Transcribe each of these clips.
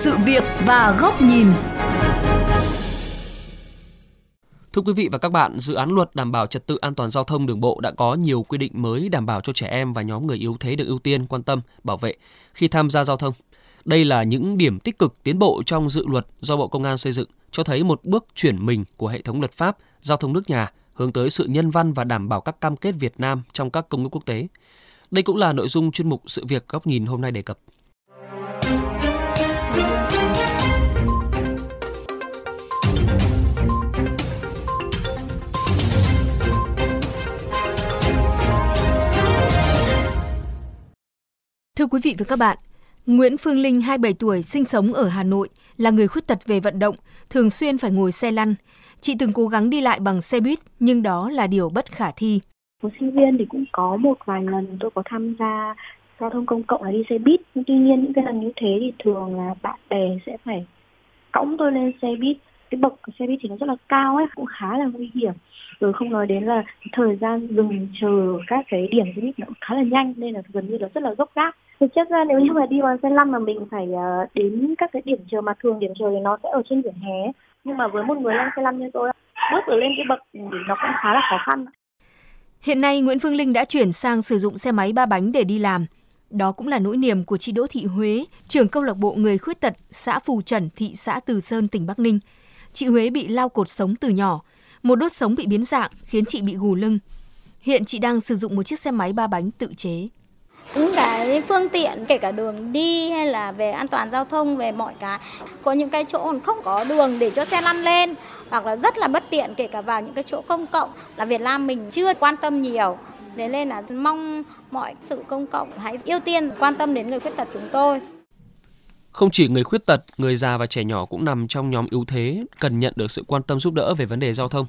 sự việc và góc nhìn. Thưa quý vị và các bạn, dự án luật đảm bảo trật tự an toàn giao thông đường bộ đã có nhiều quy định mới đảm bảo cho trẻ em và nhóm người yếu thế được ưu tiên quan tâm, bảo vệ khi tham gia giao thông. Đây là những điểm tích cực tiến bộ trong dự luật do Bộ Công an xây dựng, cho thấy một bước chuyển mình của hệ thống luật pháp giao thông nước nhà hướng tới sự nhân văn và đảm bảo các cam kết Việt Nam trong các công ước quốc tế. Đây cũng là nội dung chuyên mục Sự việc góc nhìn hôm nay đề cập. Thưa quý vị và các bạn, Nguyễn Phương Linh 27 tuổi sinh sống ở Hà Nội là người khuyết tật về vận động, thường xuyên phải ngồi xe lăn. Chị từng cố gắng đi lại bằng xe buýt nhưng đó là điều bất khả thi. Một sinh viên thì cũng có một vài lần tôi có tham gia giao thông công cộng là đi xe buýt. Tuy nhiên những cái lần như thế thì thường là bạn bè sẽ phải cõng tôi lên xe buýt. Cái bậc của xe buýt thì nó rất là cao ấy, cũng khá là nguy hiểm. Rồi không nói đến là thời gian dừng chờ các cái điểm xe buýt nó cũng khá là nhanh nên là gần như là rất là gốc gáp thực chất ra nếu như mà đi bằng xe lăn mà mình phải ờ, đến các cái điểm chờ mà thường điểm chờ thì nó sẽ ở trên vỉa hè nhưng mà với một người lăn xe lăn như tôi bước ở lên cái bậc thì nó cũng khá là khó khăn Hiện nay Nguyễn Phương Linh đã chuyển sang sử dụng xe máy ba bánh để đi làm. Đó cũng là nỗi niềm của chị Đỗ Thị Huế, trưởng câu lạc bộ người khuyết tật xã Phù Trần, thị xã Từ Sơn, tỉnh Bắc Ninh. Chị Huế bị lao cột sống từ nhỏ, một đốt sống bị biến dạng khiến chị bị gù lưng. Hiện chị đang sử dụng một chiếc xe máy ba bánh tự chế. Những cái phương tiện kể cả đường đi hay là về an toàn giao thông về mọi cái có những cái chỗ còn không có đường để cho xe lăn lên hoặc là rất là bất tiện kể cả vào những cái chỗ công cộng là Việt Nam mình chưa quan tâm nhiều. Thế nên là mong mọi sự công cộng hãy ưu tiên quan tâm đến người khuyết tật chúng tôi không chỉ người khuyết tật, người già và trẻ nhỏ cũng nằm trong nhóm yếu thế cần nhận được sự quan tâm giúp đỡ về vấn đề giao thông.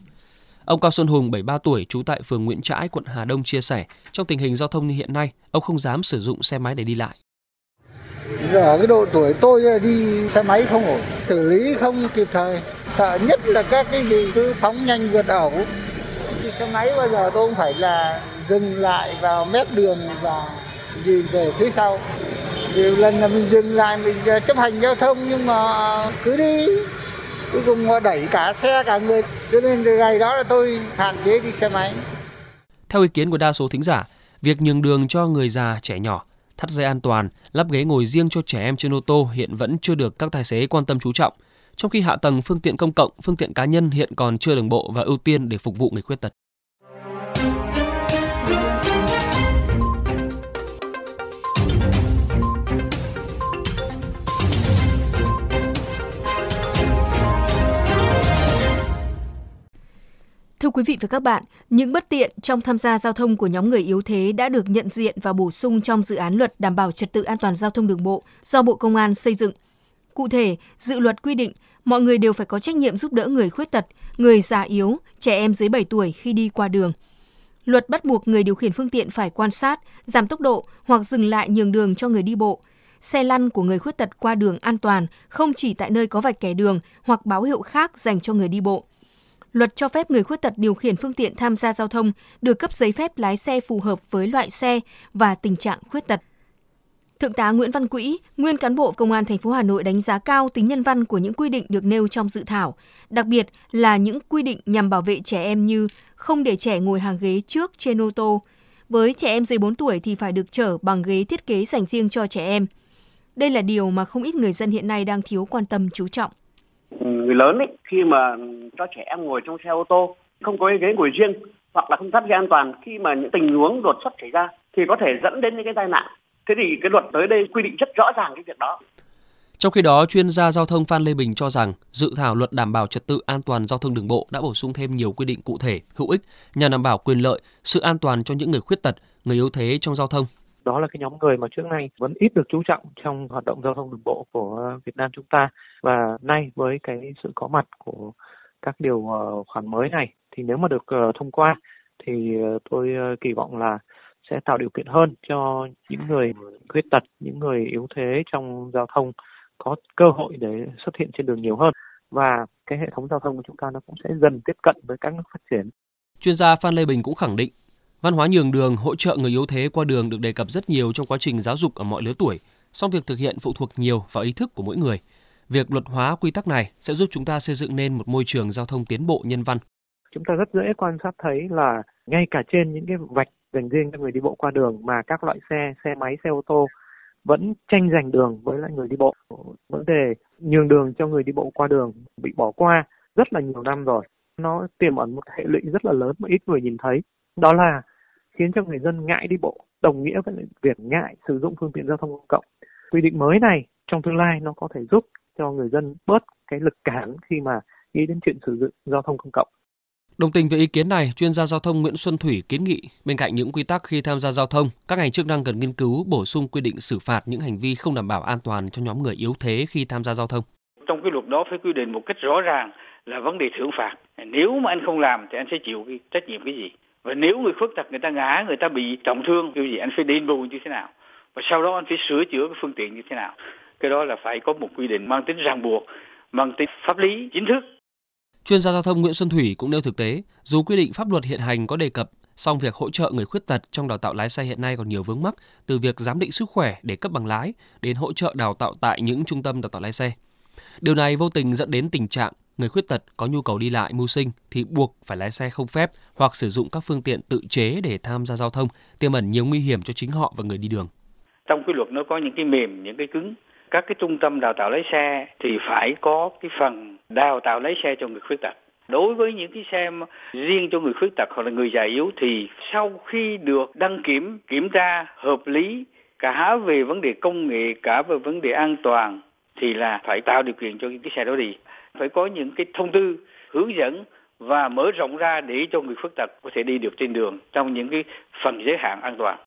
Ông Cao Xuân Hùng, 73 tuổi, trú tại phường Nguyễn Trãi, quận Hà Đông chia sẻ, trong tình hình giao thông như hiện nay, ông không dám sử dụng xe máy để đi lại. Ở cái độ tuổi tôi đi xe máy không ổn, xử lý không kịp thời. Sợ nhất là các cái gì cứ phóng nhanh vượt ẩu. Đi xe máy bao giờ tôi cũng phải là dừng lại vào mép đường và nhìn về phía sau. Nhiều lần là mình dừng lại, mình ờ, chấp hành giao thông, nhưng mà cứ đi. Cuối cùng họ đẩy cả xe, cả người, cho nên từ ngày đó là tôi hạn chế đi xe máy. Theo ý kiến của đa số thính giả, việc nhường đường cho người già, trẻ nhỏ, thắt dây an toàn, lắp ghế ngồi riêng cho trẻ em trên ô tô hiện vẫn chưa được các tài xế quan tâm chú trọng, trong khi hạ tầng phương tiện công cộng, phương tiện cá nhân hiện còn chưa đồng bộ và ưu tiên để phục vụ người khuyết tật. Thưa quý vị và các bạn, những bất tiện trong tham gia giao thông của nhóm người yếu thế đã được nhận diện và bổ sung trong dự án luật đảm bảo trật tự an toàn giao thông đường bộ do Bộ Công an xây dựng. Cụ thể, dự luật quy định mọi người đều phải có trách nhiệm giúp đỡ người khuyết tật, người già yếu, trẻ em dưới 7 tuổi khi đi qua đường. Luật bắt buộc người điều khiển phương tiện phải quan sát, giảm tốc độ hoặc dừng lại nhường đường cho người đi bộ. Xe lăn của người khuyết tật qua đường an toàn không chỉ tại nơi có vạch kẻ đường hoặc báo hiệu khác dành cho người đi bộ luật cho phép người khuyết tật điều khiển phương tiện tham gia giao thông được cấp giấy phép lái xe phù hợp với loại xe và tình trạng khuyết tật. Thượng tá Nguyễn Văn Quỹ, nguyên cán bộ Công an thành phố Hà Nội đánh giá cao tính nhân văn của những quy định được nêu trong dự thảo, đặc biệt là những quy định nhằm bảo vệ trẻ em như không để trẻ ngồi hàng ghế trước trên ô tô. Với trẻ em dưới 4 tuổi thì phải được chở bằng ghế thiết kế dành riêng cho trẻ em. Đây là điều mà không ít người dân hiện nay đang thiếu quan tâm chú trọng người lớn ấy khi mà cho trẻ em ngồi trong xe ô tô không có cái ghế ngồi riêng hoặc là không thắt dây an toàn khi mà những tình huống đột xuất xảy ra thì có thể dẫn đến những cái tai nạn. Thế thì cái luật tới đây quy định rất rõ ràng cái việc đó. Trong khi đó, chuyên gia giao thông Phan Lê Bình cho rằng dự thảo luật đảm bảo trật tự an toàn giao thông đường bộ đã bổ sung thêm nhiều quy định cụ thể, hữu ích nhằm đảm bảo quyền lợi, sự an toàn cho những người khuyết tật, người yếu thế trong giao thông đó là cái nhóm người mà trước nay vẫn ít được chú trọng trong hoạt động giao thông đường bộ của Việt Nam chúng ta và nay với cái sự có mặt của các điều ờ, khoản mới này thì nếu mà được ờ, thông qua thì ờ, tôi kỳ vọng là sẽ tạo điều kiện hơn cho những người khuyết tật, những người yếu thế trong giao thông có cơ hội để xuất hiện trên đường nhiều hơn và cái hệ thống giao thông của chúng ta nó cũng sẽ dần tiếp cận với các nước phát triển. Chuyên gia Phan Lê Bình cũng khẳng định Văn hóa nhường đường, hỗ trợ người yếu thế qua đường được đề cập rất nhiều trong quá trình giáo dục ở mọi lứa tuổi, song việc thực hiện phụ thuộc nhiều vào ý thức của mỗi người. việc luật hóa quy tắc này sẽ giúp chúng ta xây dựng nên một môi trường giao thông tiến bộ nhân văn. Chúng ta rất dễ quan sát thấy là ngay cả trên những cái vạch dành riêng cho người đi bộ qua đường mà các loại xe, xe máy, xe ô tô vẫn tranh giành đường với lại người đi bộ. Vấn đề nhường đường cho người đi bộ qua đường bị bỏ qua rất là nhiều năm rồi. Nó tiềm ẩn một hệ lụy rất là lớn mà ít người nhìn thấy. Đó là khiến cho người dân ngại đi bộ, đồng nghĩa với việc ngại sử dụng phương tiện giao thông công cộng. Quy định mới này trong tương lai nó có thể giúp cho người dân bớt cái lực cản khi mà nghĩ đến chuyện sử dụng giao thông công cộng. Đồng tình với ý kiến này, chuyên gia giao thông Nguyễn Xuân Thủy kiến nghị bên cạnh những quy tắc khi tham gia giao thông, các ngành chức năng cần nghiên cứu bổ sung quy định xử phạt những hành vi không đảm bảo an toàn cho nhóm người yếu thế khi tham gia giao thông. Trong cái luật đó phải quy định một cách rõ ràng là vấn đề thưởng phạt. Nếu mà anh không làm thì anh sẽ chịu cái trách nhiệm cái gì? Và nếu người khuyết tật người ta ngã, người ta bị trọng thương kiểu gì anh phải đền bù như thế nào? Và sau đó anh phải sửa chữa cái phương tiện như thế nào? Cái đó là phải có một quy định mang tính ràng buộc, mang tính pháp lý chính thức Chuyên gia giao thông Nguyễn Xuân Thủy cũng nêu thực tế, dù quy định pháp luật hiện hành có đề cập, song việc hỗ trợ người khuyết tật trong đào tạo lái xe hiện nay còn nhiều vướng mắc, từ việc giám định sức khỏe để cấp bằng lái đến hỗ trợ đào tạo tại những trung tâm đào tạo lái xe. Điều này vô tình dẫn đến tình trạng người khuyết tật có nhu cầu đi lại mưu sinh thì buộc phải lái xe không phép hoặc sử dụng các phương tiện tự chế để tham gia giao thông, tiềm ẩn nhiều nguy hiểm cho chính họ và người đi đường. Trong cái luật nó có những cái mềm, những cái cứng. Các cái trung tâm đào tạo lái xe thì phải có cái phần đào tạo lái xe cho người khuyết tật. Đối với những cái xe riêng cho người khuyết tật hoặc là người già yếu thì sau khi được đăng kiểm, kiểm tra hợp lý cả về vấn đề công nghệ, cả về vấn đề an toàn thì là phải tạo điều kiện cho cái xe đó đi. Phải có những cái thông tư hướng dẫn và mở rộng ra để cho người khuyết tật có thể đi được trên đường trong những cái phần giới hạn an toàn.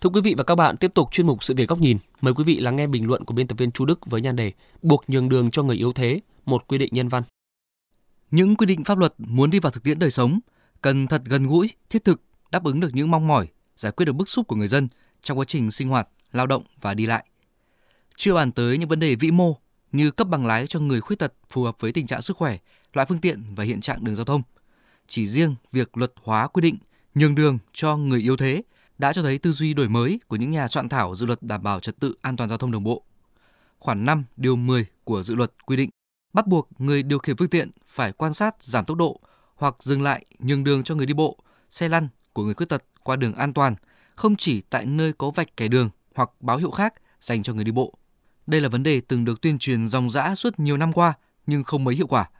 Thưa quý vị và các bạn, tiếp tục chuyên mục sự việc góc nhìn. Mời quý vị lắng nghe bình luận của biên tập viên Chu Đức với nhan đề Buộc nhường đường cho người yếu thế, một quy định nhân văn. Những quy định pháp luật muốn đi vào thực tiễn đời sống cần thật gần gũi, thiết thực, đáp ứng được những mong mỏi, giải quyết được bức xúc của người dân trong quá trình sinh hoạt, lao động và đi lại. Chưa bàn tới những vấn đề vĩ mô như cấp bằng lái cho người khuyết tật phù hợp với tình trạng sức khỏe, loại phương tiện và hiện trạng đường giao thông. Chỉ riêng việc luật hóa quy định nhường đường cho người yếu thế đã cho thấy tư duy đổi mới của những nhà soạn thảo dự luật đảm bảo trật tự an toàn giao thông đường bộ. Khoản 5 điều 10 của dự luật quy định bắt buộc người điều khiển phương tiện phải quan sát giảm tốc độ hoặc dừng lại nhường đường cho người đi bộ, xe lăn của người khuyết tật qua đường an toàn, không chỉ tại nơi có vạch kẻ đường hoặc báo hiệu khác dành cho người đi bộ. Đây là vấn đề từng được tuyên truyền dòng dã suốt nhiều năm qua nhưng không mấy hiệu quả.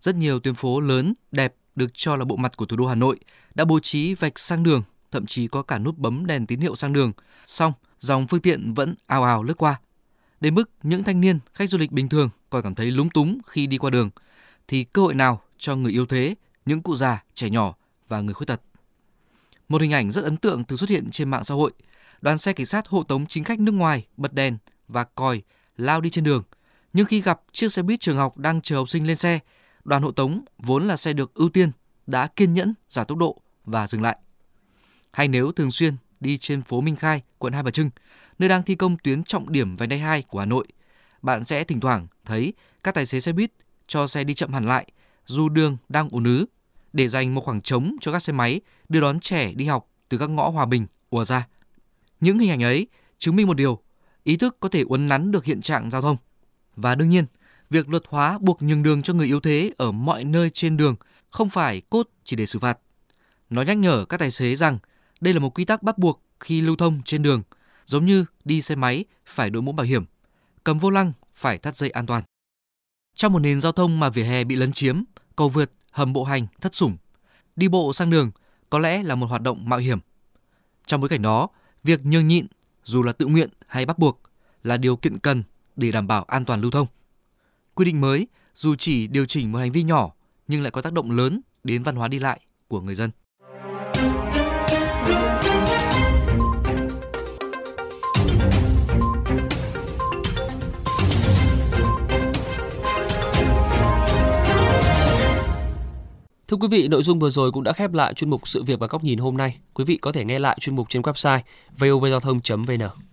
Rất nhiều tuyến phố lớn, đẹp được cho là bộ mặt của thủ đô Hà Nội đã bố trí vạch sang đường thậm chí có cả nút bấm đèn tín hiệu sang đường, song dòng phương tiện vẫn ào ào lướt qua. Đến mức những thanh niên, khách du lịch bình thường còn cảm thấy lúng túng khi đi qua đường, thì cơ hội nào cho người yếu thế, những cụ già, trẻ nhỏ và người khuyết tật. Một hình ảnh rất ấn tượng từng xuất hiện trên mạng xã hội. Đoàn xe cảnh sát hộ tống chính khách nước ngoài bật đèn và còi lao đi trên đường. Nhưng khi gặp chiếc xe buýt trường học đang chờ học sinh lên xe, đoàn hộ tống vốn là xe được ưu tiên đã kiên nhẫn giảm tốc độ và dừng lại hay nếu thường xuyên đi trên phố Minh Khai, quận Hai Bà Trưng, nơi đang thi công tuyến trọng điểm vành đai 2 của Hà Nội, bạn sẽ thỉnh thoảng thấy các tài xế xe buýt cho xe đi chậm hẳn lại dù đường đang ùn ứ để dành một khoảng trống cho các xe máy đưa đón trẻ đi học từ các ngõ hòa bình ùa ra. Những hình ảnh ấy chứng minh một điều, ý thức có thể uốn nắn được hiện trạng giao thông. Và đương nhiên, việc luật hóa buộc nhường đường cho người yếu thế ở mọi nơi trên đường không phải cốt chỉ để xử phạt. Nó nhắc nhở các tài xế rằng đây là một quy tắc bắt buộc khi lưu thông trên đường, giống như đi xe máy phải đội mũ bảo hiểm, cầm vô lăng phải thắt dây an toàn. Trong một nền giao thông mà vỉa hè bị lấn chiếm, cầu vượt, hầm bộ hành thất sủng, đi bộ sang đường có lẽ là một hoạt động mạo hiểm. Trong bối cảnh đó, việc nhường nhịn dù là tự nguyện hay bắt buộc là điều kiện cần để đảm bảo an toàn lưu thông. Quy định mới dù chỉ điều chỉnh một hành vi nhỏ nhưng lại có tác động lớn đến văn hóa đi lại của người dân. Thưa quý vị, nội dung vừa rồi cũng đã khép lại chuyên mục Sự việc và góc nhìn hôm nay. Quý vị có thể nghe lại chuyên mục trên website vovgiao thông.vn.